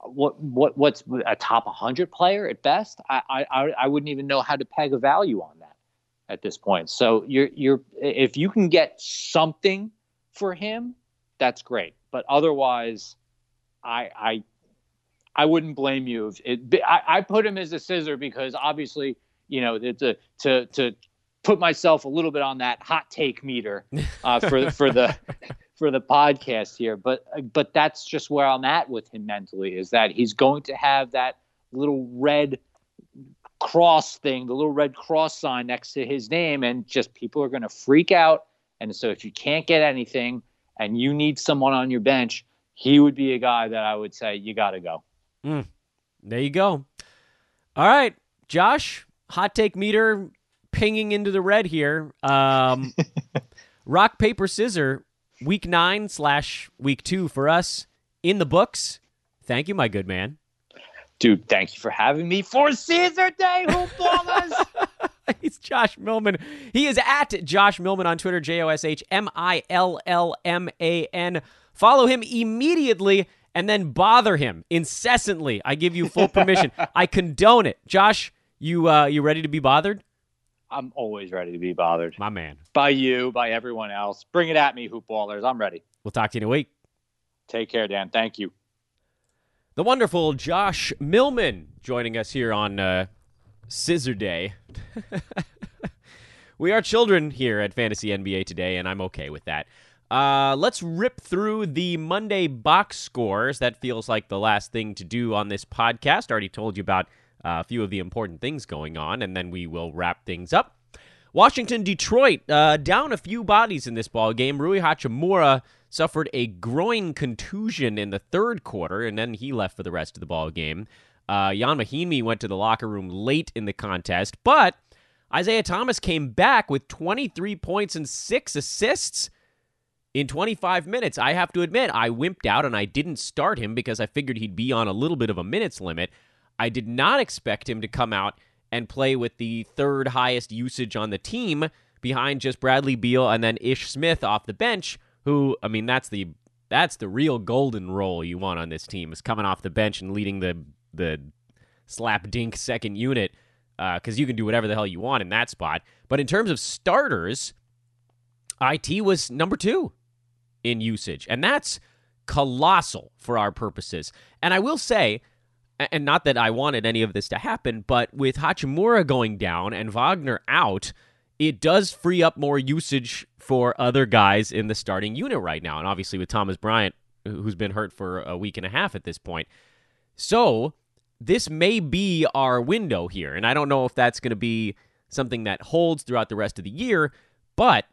What what what's a top 100 player at best? I I I wouldn't even know how to peg a value on that at this point. So you're you're if you can get something for him, that's great. But otherwise, I I I wouldn't blame you if it. I, I put him as a scissor because obviously you know to to to put myself a little bit on that hot take meter uh, for for the for the podcast here, but but that's just where I'm at with him mentally. Is that he's going to have that little red cross thing, the little red cross sign next to his name, and just people are going to freak out. And so if you can't get anything and you need someone on your bench, he would be a guy that I would say you got to go. Mm, there you go. All right, Josh, hot take meter pinging into the red here. Um, rock paper scissor, week nine slash week two for us in the books. Thank you, my good man. Dude, thank you for having me for Caesar Day, hoopballers. He's Josh Millman. He is at Josh Millman on Twitter, J O S H M I L L M A N. Follow him immediately and then bother him incessantly. I give you full permission. I condone it. Josh, you uh, you ready to be bothered? I'm always ready to be bothered. My man. By you, by everyone else. Bring it at me, hoop hoopballers. I'm ready. We'll talk to you in a week. Take care, Dan. Thank you. The wonderful Josh Millman joining us here on uh, Scissor Day. we are children here at Fantasy NBA today, and I'm okay with that. Uh, let's rip through the Monday box scores. That feels like the last thing to do on this podcast. Already told you about uh, a few of the important things going on, and then we will wrap things up. Washington, Detroit, uh, down a few bodies in this ball game. Rui Hachimura suffered a groin contusion in the third quarter, and then he left for the rest of the ball game. Uh, Ian Mahinmi went to the locker room late in the contest, but Isaiah Thomas came back with 23 points and six assists in 25 minutes. I have to admit, I wimped out and I didn't start him because I figured he'd be on a little bit of a minutes limit. I did not expect him to come out and play with the third highest usage on the team behind just Bradley Beal and then Ish Smith off the bench, who I mean that's the that's the real golden role you want on this team is coming off the bench and leading the the slap dink second unit because uh, you can do whatever the hell you want in that spot. But in terms of starters, it was number two in usage, and that's colossal for our purposes. And I will say, and not that I wanted any of this to happen, but with Hachimura going down and Wagner out, it does free up more usage for other guys in the starting unit right now. And obviously with Thomas Bryant, who's been hurt for a week and a half at this point. So this may be our window here. And I don't know if that's going to be something that holds throughout the rest of the year, but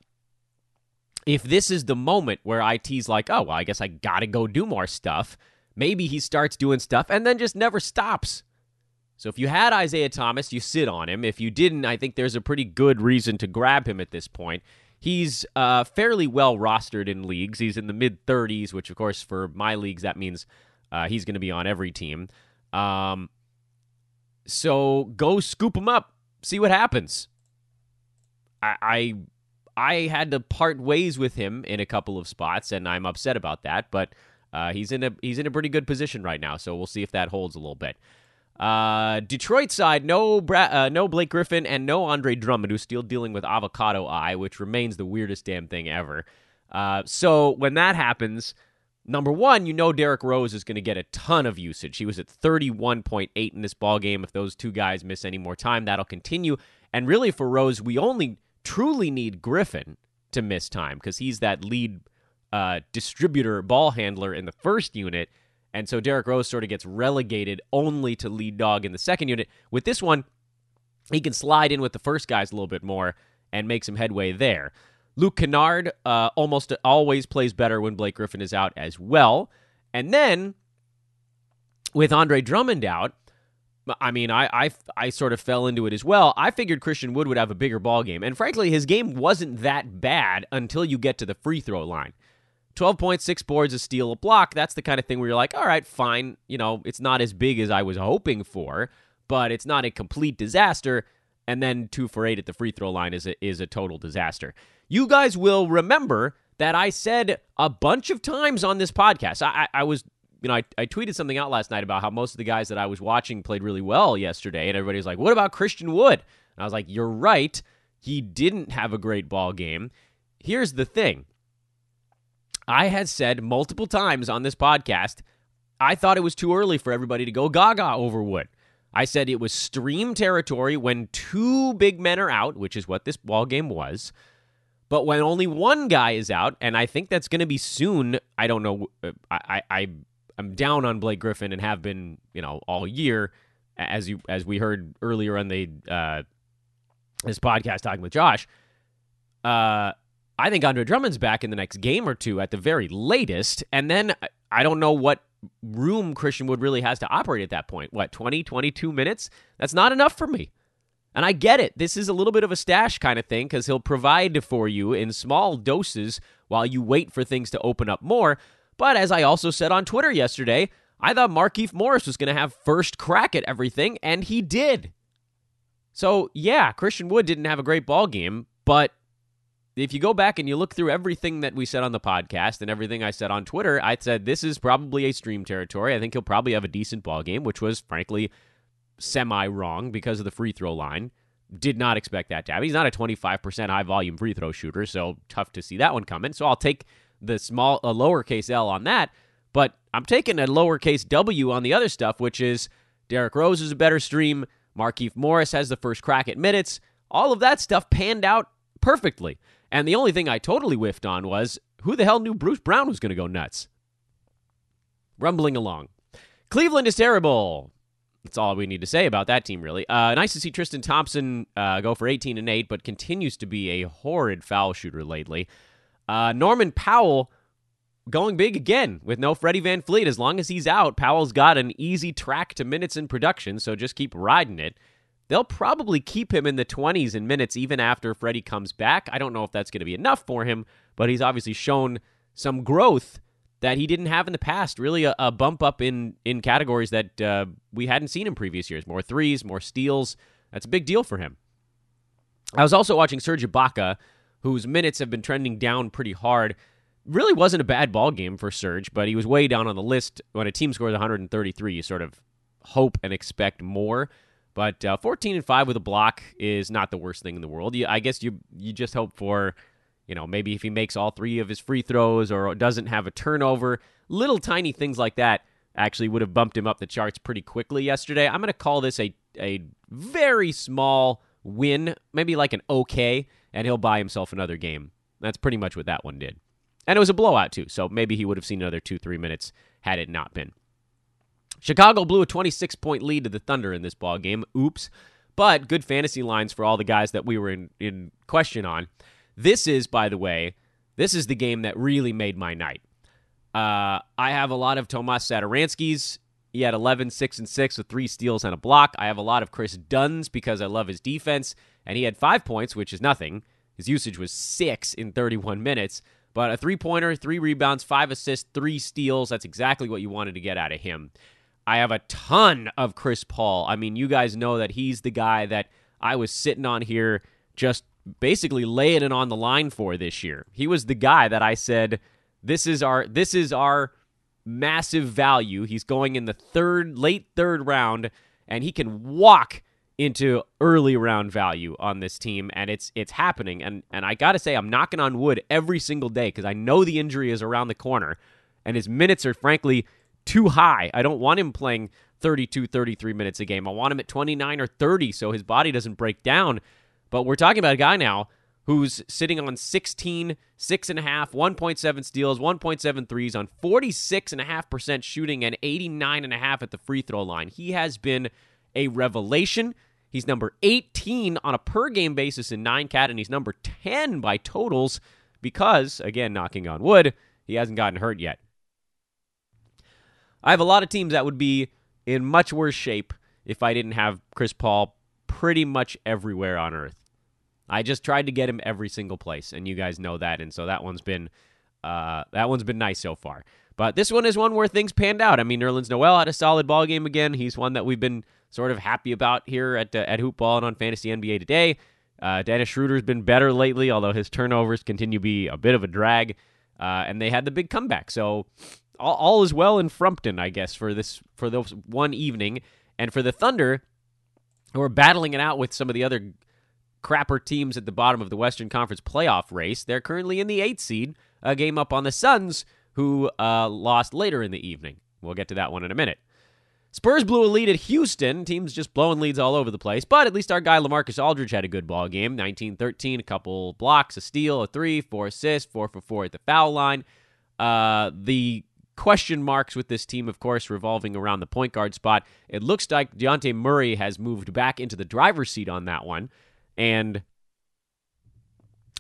if this is the moment where IT's like, oh, well, I guess I got to go do more stuff, maybe he starts doing stuff and then just never stops. So if you had Isaiah Thomas, you sit on him. If you didn't, I think there's a pretty good reason to grab him at this point. He's uh, fairly well rostered in leagues. He's in the mid 30s, which, of course, for my leagues, that means uh, he's going to be on every team. Um, so go scoop him up, see what happens. I, I I had to part ways with him in a couple of spots, and I'm upset about that. But uh, he's in a he's in a pretty good position right now, so we'll see if that holds a little bit. Uh, Detroit side, no Bra- uh, no Blake Griffin and no Andre Drummond, who's still dealing with avocado eye, which remains the weirdest damn thing ever. Uh, so when that happens, number one, you know Derrick Rose is going to get a ton of usage. He was at 31.8 in this ball game. If those two guys miss any more time, that'll continue. And really, for Rose, we only truly need Griffin to miss time because he's that lead uh, distributor ball handler in the first unit. And so Derrick Rose sort of gets relegated only to lead dog in the second unit. With this one, he can slide in with the first guys a little bit more and make some headway there. Luke Kennard uh, almost always plays better when Blake Griffin is out as well. And then with Andre Drummond out, I mean, I, I, I sort of fell into it as well. I figured Christian Wood would have a bigger ball game, and frankly, his game wasn't that bad until you get to the free throw line. 12.6 boards, a steal, a block. That's the kind of thing where you're like, all right, fine. You know, it's not as big as I was hoping for, but it's not a complete disaster. And then two for eight at the free throw line is a, is a total disaster. You guys will remember that I said a bunch of times on this podcast. I, I was you know, I, I tweeted something out last night about how most of the guys that I was watching played really well yesterday, and everybody was like, "What about Christian Wood?" And I was like, "You're right. He didn't have a great ball game." Here's the thing. I had said multiple times on this podcast, I thought it was too early for everybody to go gaga over Wood. I said it was stream territory when two big men are out, which is what this ball game was. But when only one guy is out, and I think that's going to be soon. I don't know. Uh, I, I I'm down on Blake Griffin and have been, you know, all year, as you as we heard earlier on the uh, this podcast talking with Josh. Uh, I think Andre Drummond's back in the next game or two at the very latest, and then I don't know what room Christian Wood really has to operate at that point. What 20, 22 minutes? That's not enough for me. And I get it. This is a little bit of a stash kind of thing because he'll provide for you in small doses while you wait for things to open up more. But as I also said on Twitter yesterday, I thought Markieff Morris was going to have first crack at everything, and he did. So, yeah, Christian Wood didn't have a great ball game, but if you go back and you look through everything that we said on the podcast and everything I said on Twitter, I said this is probably a stream territory. I think he'll probably have a decent ball game, which was frankly semi wrong because of the free throw line. Did not expect that to happen. He's not a 25% high volume free throw shooter, so tough to see that one coming. So I'll take the small a lowercase L on that, but I'm taking a lowercase W on the other stuff, which is Derrick Rose is a better stream. Markieff Morris has the first crack at minutes. All of that stuff panned out perfectly. And the only thing I totally whiffed on was who the hell knew Bruce Brown was going to go nuts? Rumbling along. Cleveland is terrible. That's all we need to say about that team, really. Uh, nice to see Tristan Thompson uh, go for 18 and 8, but continues to be a horrid foul shooter lately. Uh, Norman Powell going big again with no Freddie VanVleet. As long as he's out, Powell's got an easy track to minutes in production, so just keep riding it. They'll probably keep him in the 20s in minutes even after Freddie comes back. I don't know if that's going to be enough for him, but he's obviously shown some growth that he didn't have in the past. Really, a, a bump up in in categories that uh, we hadn't seen in previous years. More threes, more steals. That's a big deal for him. I was also watching Serge Ibaka, whose minutes have been trending down pretty hard. Really wasn't a bad ball game for Serge, but he was way down on the list. When a team scores 133, you sort of hope and expect more. But uh, 14 and five with a block is not the worst thing in the world. You, I guess you you just hope for, you know, maybe if he makes all three of his free throws or doesn't have a turnover, little tiny things like that actually would have bumped him up the charts pretty quickly yesterday. I'm going to call this a a very small win, maybe like an okay, and he'll buy himself another game. That's pretty much what that one did. And it was a blowout too, so maybe he would have seen another two three minutes had it not been. Chicago blew a 26 point lead to the Thunder in this ball game. Oops. But good fantasy lines for all the guys that we were in, in question on. This is, by the way, this is the game that really made my night. Uh, I have a lot of Tomas Satoranskys. He had 11, 6, and 6 with three steals and a block. I have a lot of Kris Dunn's because I love his defense, and he had five points, which is nothing. His usage was six in 31 minutes, but a three pointer, three rebounds, five assists, three steals. That's exactly what you wanted to get out of him. I have a ton of Chris Paul. I mean, you guys know that he's the guy that I was sitting on here just basically laying it on the line for this year. He was the guy that I said this is our this is our massive value. He's going in the third late third round and he can walk into early round value on this team and it's it's happening and and I got to say I'm knocking on wood every single day cuz I know the injury is around the corner and his minutes are frankly too high. I don't want him playing 32, 33 minutes a game. I want him at 29 or 30 so his body doesn't break down. But we're talking about a guy now who's sitting on 16, 6.5, 1.7 steals, 1.7 threes on 46.5% shooting and 89.5 at the free throw line. He has been a revelation. He's number 18 on a per game basis in 9 cat, and he's number 10 by totals because, again, knocking on wood, he hasn't gotten hurt yet. I have a lot of teams that would be in much worse shape if I didn't have Chris Paul pretty much everywhere on earth. I just tried to get him every single place, and you guys know that, and so that one's been uh, that one's been nice so far. But this one is one where things panned out. I mean, Nerlens Noel had a solid ball game again. He's one that we've been sort of happy about here at uh, at Hoopball and on Fantasy NBA today. Uh, Dennis Schroeder's been better lately, although his turnovers continue to be a bit of a drag. Uh, and they had the big comeback, so all, all is well in Frumpton, I guess, for this for this one evening. And for the Thunder, who are battling it out with some of the other crapper teams at the bottom of the Western Conference playoff race, they're currently in the eighth seed, a game up on the Suns, who uh, lost later in the evening. We'll get to that one in a minute. Spurs blew a lead at Houston. Teams just blowing leads all over the place. But at least our guy LaMarcus Aldridge had a good ball game. 19-13, a couple blocks, a steal, a three, four assists, four for four at the foul line. Uh, the question marks with this team, of course, revolving around the point guard spot. It looks like Dejounte Murray has moved back into the driver's seat on that one. And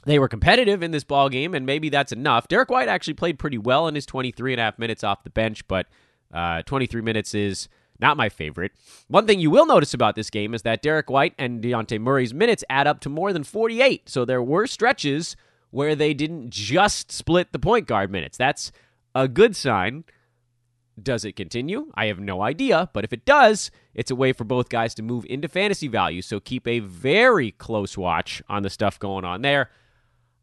they were competitive in this ball game, and maybe that's enough. Derrick White actually played pretty well in his 23 and a half minutes off the bench, but uh, 23 minutes is not my favorite. One thing you will notice about this game is that Derrick White and Dejounte Murray's minutes add up to more than 48. So there were stretches where they didn't just split the point guard minutes. That's a good sign. Does it continue? I have no idea, but if it does, it's a way for both guys to move into fantasy value. So keep a very close watch on the stuff going on there.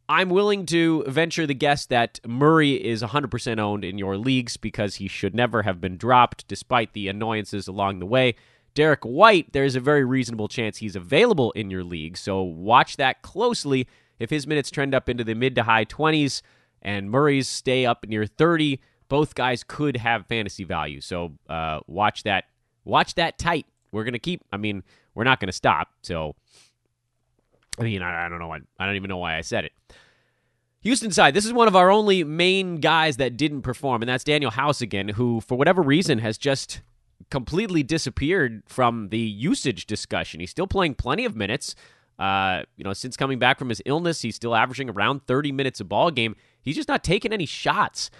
I'm willing to venture the guess that Murray is 100% owned in your leagues because he should never have been dropped despite the annoyances along the way. Derrick White, there's a very reasonable chance he's available in your league, so watch that closely. If his minutes trend up into the mid to high 20s, and Murray's stay up near 30. Both guys could have fantasy value, so uh, watch that. Watch that tight. We're gonna keep. I mean, we're not gonna stop. So I mean, I, I don't know. Why, I don't even know why I said it. Houston side, this is one of our only main guys that didn't perform, and that's Danuel House again, who, for whatever reason, has just completely disappeared from the usage discussion. He's still playing plenty of minutes. Uh, you know, since coming back from his illness, he's still averaging around 30 minutes a ball game. He's just not taking any shots.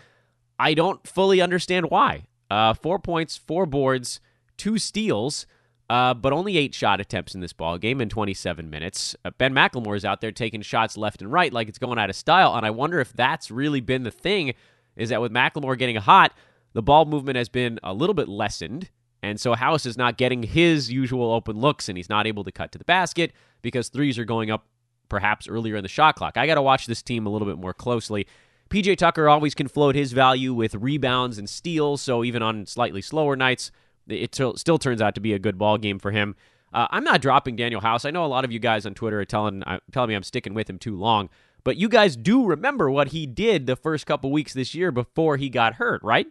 I don't fully understand why. Uh, four points, four boards, two steals, uh, but only eight shot attempts in this ball game in 27 minutes. Uh, ben McLemore is out there taking shots left and right like it's going out of style, and I wonder if that's really been the thing. Is that with McLemore getting hot, the ball movement has been a little bit lessened, and so House is not getting his usual open looks, and he's not able to cut to the basket because threes are going up perhaps earlier in the shot clock. I got to watch this team a little bit more closely. PJ Tucker always can float his value with rebounds and steals, so even on slightly slower nights, it still turns out to be a good ball game for him. Uh, I'm not dropping Danuel House. I know a lot of you guys on Twitter are telling uh, telling me I'm sticking with him too long, but you guys do remember what he did the first couple weeks this year before he got hurt, right?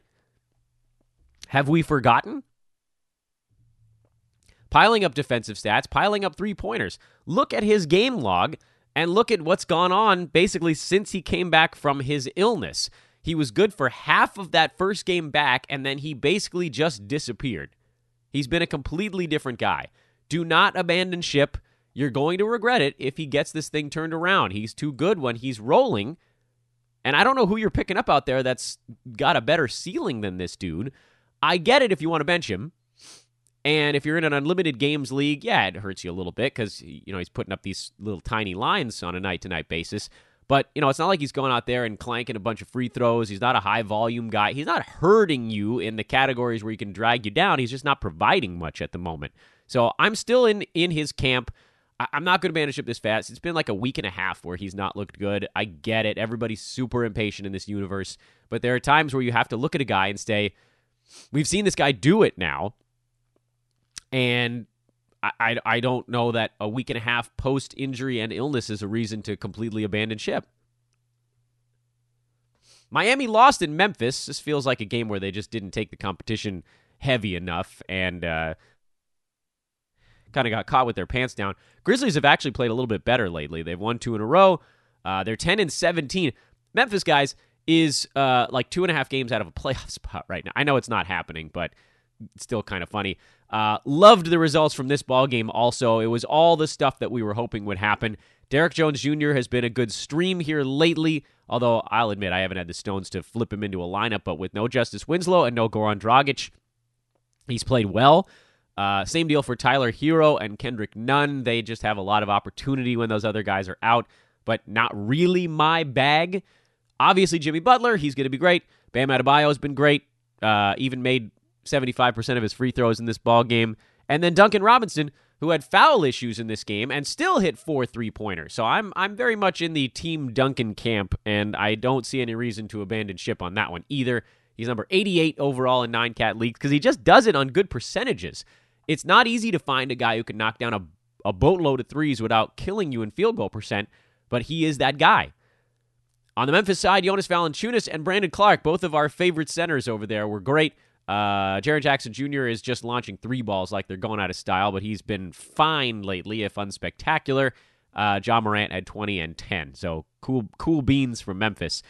Have we forgotten? Piling up defensive stats, piling up three pointers. Look at his game log and look at what's gone on basically since he came back from his illness. He was good for half of that first game back, and then he basically just disappeared. He's been a completely different guy. Do not abandon ship. You're going to regret it if he gets this thing turned around. He's too good when he's rolling. And I don't know who you're picking up out there that's got a better ceiling than this dude. I get it if you want to bench him. And if you're in an unlimited games league, yeah, it hurts you a little bit because you know he's putting up these little tiny lines on a night to night basis. But, you know, it's not like he's going out there and clanking a bunch of free throws. He's not a high volume guy. He's not hurting you in the categories where he can drag you down. He's just not providing much at the moment. So I'm still in in his camp. I- I'm not going to manage up this fast. It's been like a week and a half where he's not looked good. I get it. Everybody's super impatient in this universe. But there are times where you have to look at a guy and say, we've seen this guy do it now. And I, I, don't know that a week and a half post injury and illness is a reason to completely abandon ship. Miami lost in Memphis. This feels like a game where they just didn't take the competition heavy enough and uh, kind of got caught with their pants down. Grizzlies have actually played a little bit better lately. They've won two in a row. Uh, they're 10 and 17. Memphis, guys, is uh, like two and a half games out of a playoff spot right now. I know it's not happening, but still kind of funny. Uh, loved the results from this ball game. Also, it was all the stuff that we were hoping would happen. Derrick Jones Jr. has been a good stream here lately. Although I'll admit I haven't had the stones to flip him into a lineup, but with no Justice Winslow and no Goran Dragic, he's played well. Uh, same deal for Tyler Herro and Kendrick Nunn. They just have a lot of opportunity when those other guys are out, but not really my bag. Obviously, Jimmy Butler, he's going to be great. Bam Adebayo has been great. Uh, even made 75% of his free throws in this ball game. And then Duncan Robinson, who had foul issues in this game and still hit four three pointers. So I'm I'm very much in the team Duncan camp, and I don't see any reason to abandon ship on that one either. He's number 88 overall in nine cat leagues because he just does it on good percentages. It's not easy to find a guy who can knock down a, a boatload of threes without killing you in field goal percent, but he is that guy. On the Memphis side, Jonas Valanciunas and Brandon Clarke, both of our favorite centers over there, were great. Uh, Jaren Jackson Jr. is just launching three balls like they're going out of style, but he's been fine lately, if unspectacular. Uh, Ja Morant had 20 and 10. So cool, cool beans from Memphis.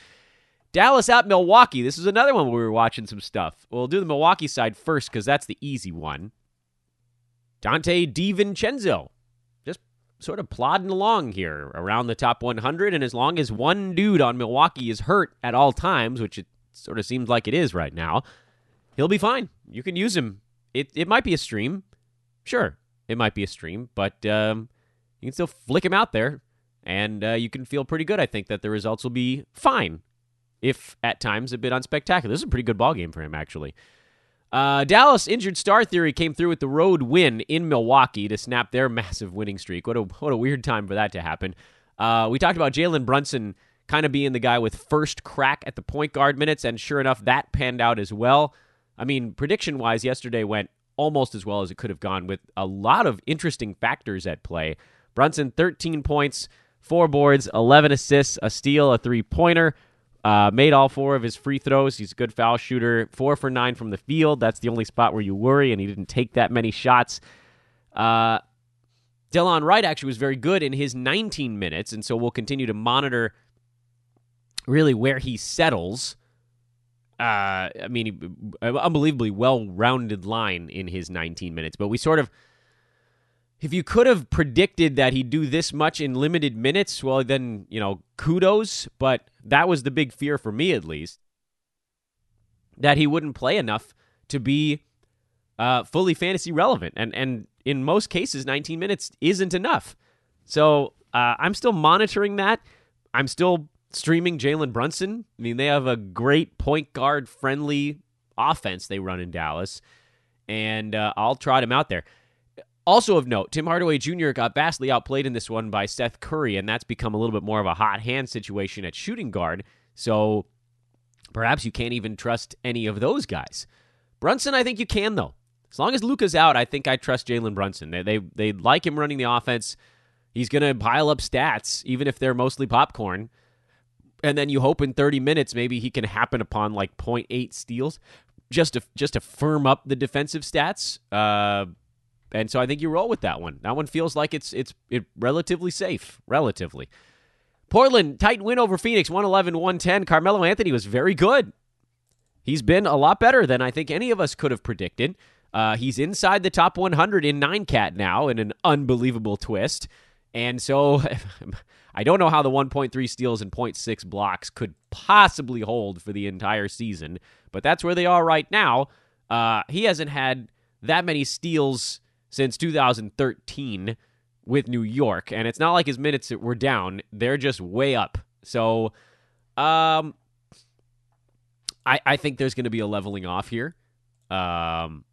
Dallas at Milwaukee. This is another one where we were watching some stuff. We'll do the Milwaukee side first because that's the easy one. Donte DiVincenzo just sort of plodding along here around the top 100. And as long as one dude on Milwaukee is hurt at all times, which it sort of seems like it is right now, he'll be fine. You can use him. It it might be a stream, sure. It might be a stream, but um, you can still flick him out there, and uh, you can feel pretty good. I think that the results will be fine, if at times a bit unspectacular. This is a pretty good ball game for him, actually. Uh, Dallas injured star theory came through with the road win in Milwaukee to snap their massive winning streak. What a what a weird time for that to happen. Uh, we talked about Jalen Brunson kind of being the guy with first crack at the point guard minutes, and sure enough, that panned out as well. I mean, prediction wise, yesterday went almost as well as it could have gone with a lot of interesting factors at play. Brunson, 13 points, four boards, 11 assists, a steal, a three pointer. Uh, made all four of his free throws. He's a good foul shooter. Four for nine from the field. That's the only spot where you worry, and he didn't take that many shots. Uh, Delon Wright actually was very good in his 19 minutes, and so we'll continue to monitor really where he settles. Uh, I mean, unbelievably well-rounded line in his 19 minutes, but we sort of if you could have predicted that he'd do this much in limited minutes, well, then, you know, kudos. But that was the big fear for me, at least, that he wouldn't play enough to be uh, fully fantasy relevant. And, and in most cases, 19 minutes isn't enough. So uh, I'm still monitoring that. I'm still streaming Jalen Brunson. I mean, they have a great point guard friendly offense they run in Dallas. And uh, I'll trot him out there. Also of note, Tim Hardaway Jr. got vastly outplayed in this one by Seth Curry, and that's become a little bit more of a hot hand situation at shooting guard. So perhaps you can't even trust any of those guys. Brunson, I think you can though. As long as Luka's out, I think I trust Jalen Brunson. They, they they like him running the offense. He's to pile up stats, even if they're mostly popcorn. And then you hope in 30 minutes maybe he can happen upon like 0.8 steals, just to just to firm up the defensive stats. Uh, and so I think you roll with that one. That one feels like it's it's it relatively safe, relatively. Portland, tight win over Phoenix, 111 110. Carmelo Anthony was very good. He's been a lot better than I think any of us could have predicted. Uh, he's inside the top 100 in nine cat now in an unbelievable twist. And so I don't know how the 1.3 steals and 0.6 blocks could possibly hold for the entire season, but that's where they are right now. Uh, he hasn't had that many steals since 2013 with New York, and it's not like his minutes were down; they're just way up. So, um, I I think there's going to be a leveling off here. Um,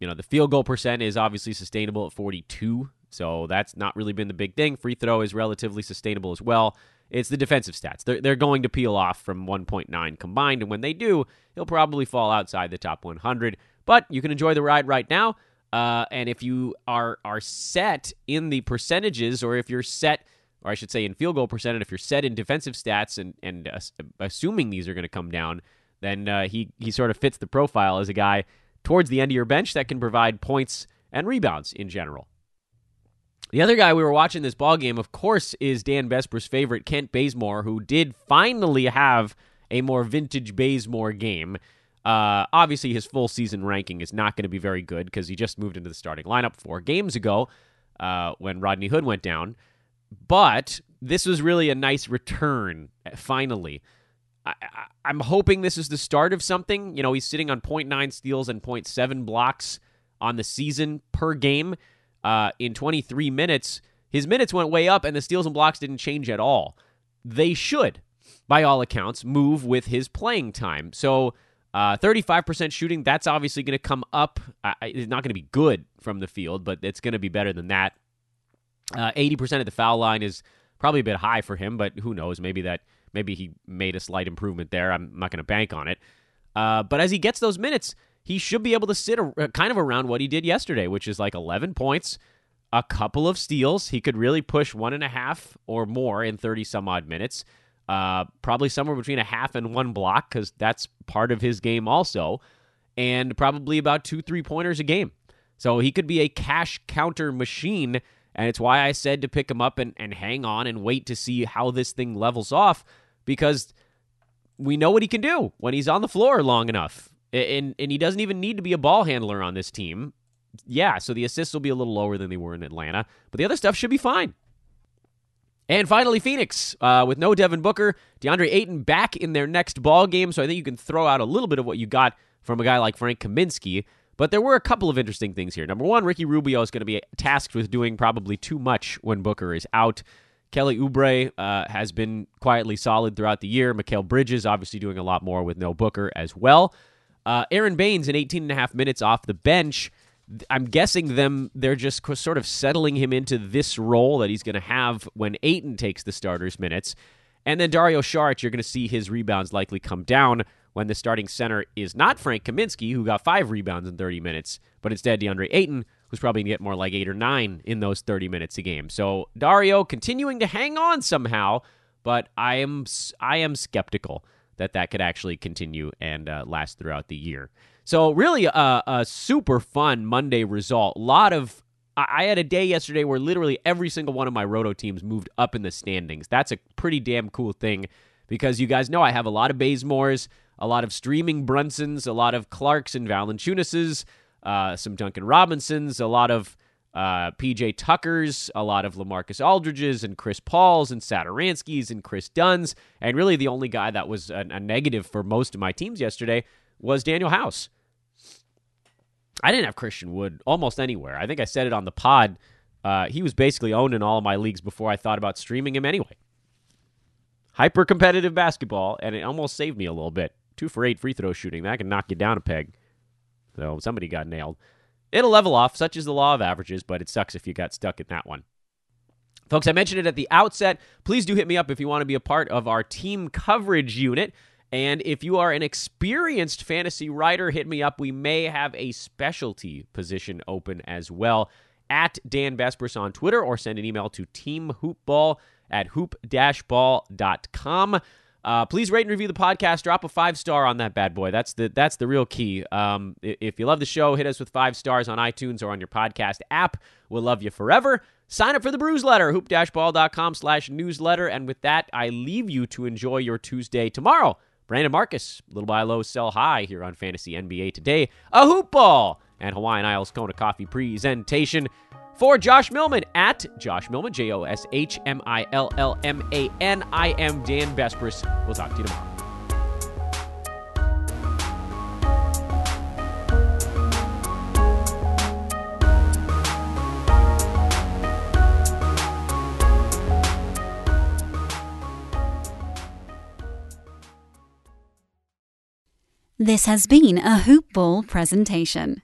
you know, the field goal percent is obviously sustainable at 42, so that's not really been the big thing. Free throw is relatively sustainable as well. It's the defensive stats. They're, they're going to peel off from 1.9 combined, and when they do, he'll probably fall outside the top 100. But you can enjoy the ride right now. Uh, and if you are are set in the percentages, or if you're set, or I should say in field goal percentage, if you're set in defensive stats, and and uh, assuming these are going to come down, then uh, he he sort of fits the profile as a guy towards the end of your bench that can provide points and rebounds in general. The other guy we were watching this ball game, of course, is Dan Besbris' favorite, Kent Bazemore, who did finally have a more vintage Bazemore game. Uh, obviously, his full season ranking is not going to be very good because he just moved into the starting lineup four games ago uh, when Rodney Hood went down. But this was really a nice return, finally. I, am hoping this is the start of something. You know, he's sitting on 0.9 steals and 0.7 blocks on the season per game. Uh, in 23 minutes, his minutes went way up, and the steals and blocks didn't change at all. They should, by all accounts, move with his playing time. So uh, 35% shooting, that's obviously going to come up. Uh, it's not going to be good from the field, but it's going to be better than that. Uh, 80% of the foul line is probably a bit high for him, but who knows? Maybe that maybe he made a slight improvement there. I'm not going to bank on it. Uh, but as he gets those minutes, he should be able to sit a, kind of around what he did yesterday, which is like 11 points, a couple of steals. He could really push one and a half or more in 30 some odd minutes uh, probably somewhere between a half and one block because that's part of his game also, and probably about two three pointers a game. So he could be a cash counter machine, and it's why I said to pick him up and, and hang on and wait to see how this thing levels off because we know what he can do when he's on the floor long enough. And, and he doesn't even need to be a ball handler on this team. Yeah, so the assists will be a little lower than they were in Atlanta, but the other stuff should be fine. And finally, Phoenix uh, with no Devin Booker, DeAndre Ayton back in their next ball game. So I think you can throw out a little bit of what you got from a guy like Frank Kaminsky. But there were a couple of interesting things here. Number one, Ricky Rubio is going to be tasked with doing probably too much when Booker is out. Kelly Oubre uh, has been quietly solid throughout the year. Mikal Bridges obviously doing a lot more with no Booker as well. Uh, Aron Baynes in 18 and a half minutes off the bench. I'm guessing them they're just sort of settling him into this role that he's going to have when Ayton takes the starters minutes. And then Dario Saric, you're going to see his rebounds likely come down when the starting center is not Frank Kaminsky, who got five rebounds in 30 minutes, but instead DeAndre Ayton, who's probably going to get more like eight or nine in those 30 minutes a game. So Dario continuing to hang on somehow, but I am I am skeptical that that could actually continue and uh, last throughout the year. So really, a, a super fun Monday result. A lot of I, had a day yesterday where literally every single one of my roto teams moved up in the standings. That's a pretty damn cool thing because you guys know I have a lot of Bazemores, a lot of streaming Brunsons, a lot of Clarkes and Valanciunases, uh, some Duncan Robinsons, a lot of uh, PJ Tuckers, a lot of LaMarcus Aldridges and Chris Pauls and Satoranskys and Kris Dunns. And really, the only guy that was a, a negative for most of my teams yesterday was Danuel House. I didn't have Christian Wood almost anywhere. I think I said it on the pod. Uh, he was basically owned in all of my leagues before I thought about streaming him anyway. Hyper competitive basketball, and it almost saved me a little bit. Two for eight free throw shooting. That can knock you down a peg. So somebody got nailed. It'll level off, such is the law of averages, but it sucks if you got stuck in that one. Folks, I mentioned it at the outset. Please do hit me up if you want to be a part of our team coverage unit. And if you are an experienced fantasy writer, hit me up. We may have a specialty position open as well at Dan Besbris on Twitter or send an email to teamhoopball at hoop-ball.com. Uh, please rate and review the podcast. Drop a five star on that bad boy. That's the that's the real key. Um, if you love the show, hit us with five stars on iTunes or on your podcast app. We'll love you forever. Sign up for the Brews Letter, hoop-ball.com slash newsletter. And with that, I leave you to enjoy your Tuesday tomorrow. Brandon Marcus, little by low, sell high here on Fantasy NBA today. A hoop ball and Hawaiian Isles Kona Coffee presentation. For Josh Millman at Josh Millman, J O S H M I L L M A N. I am Dan Besbris. We'll talk to you tomorrow. This has been a Hoop Ball presentation.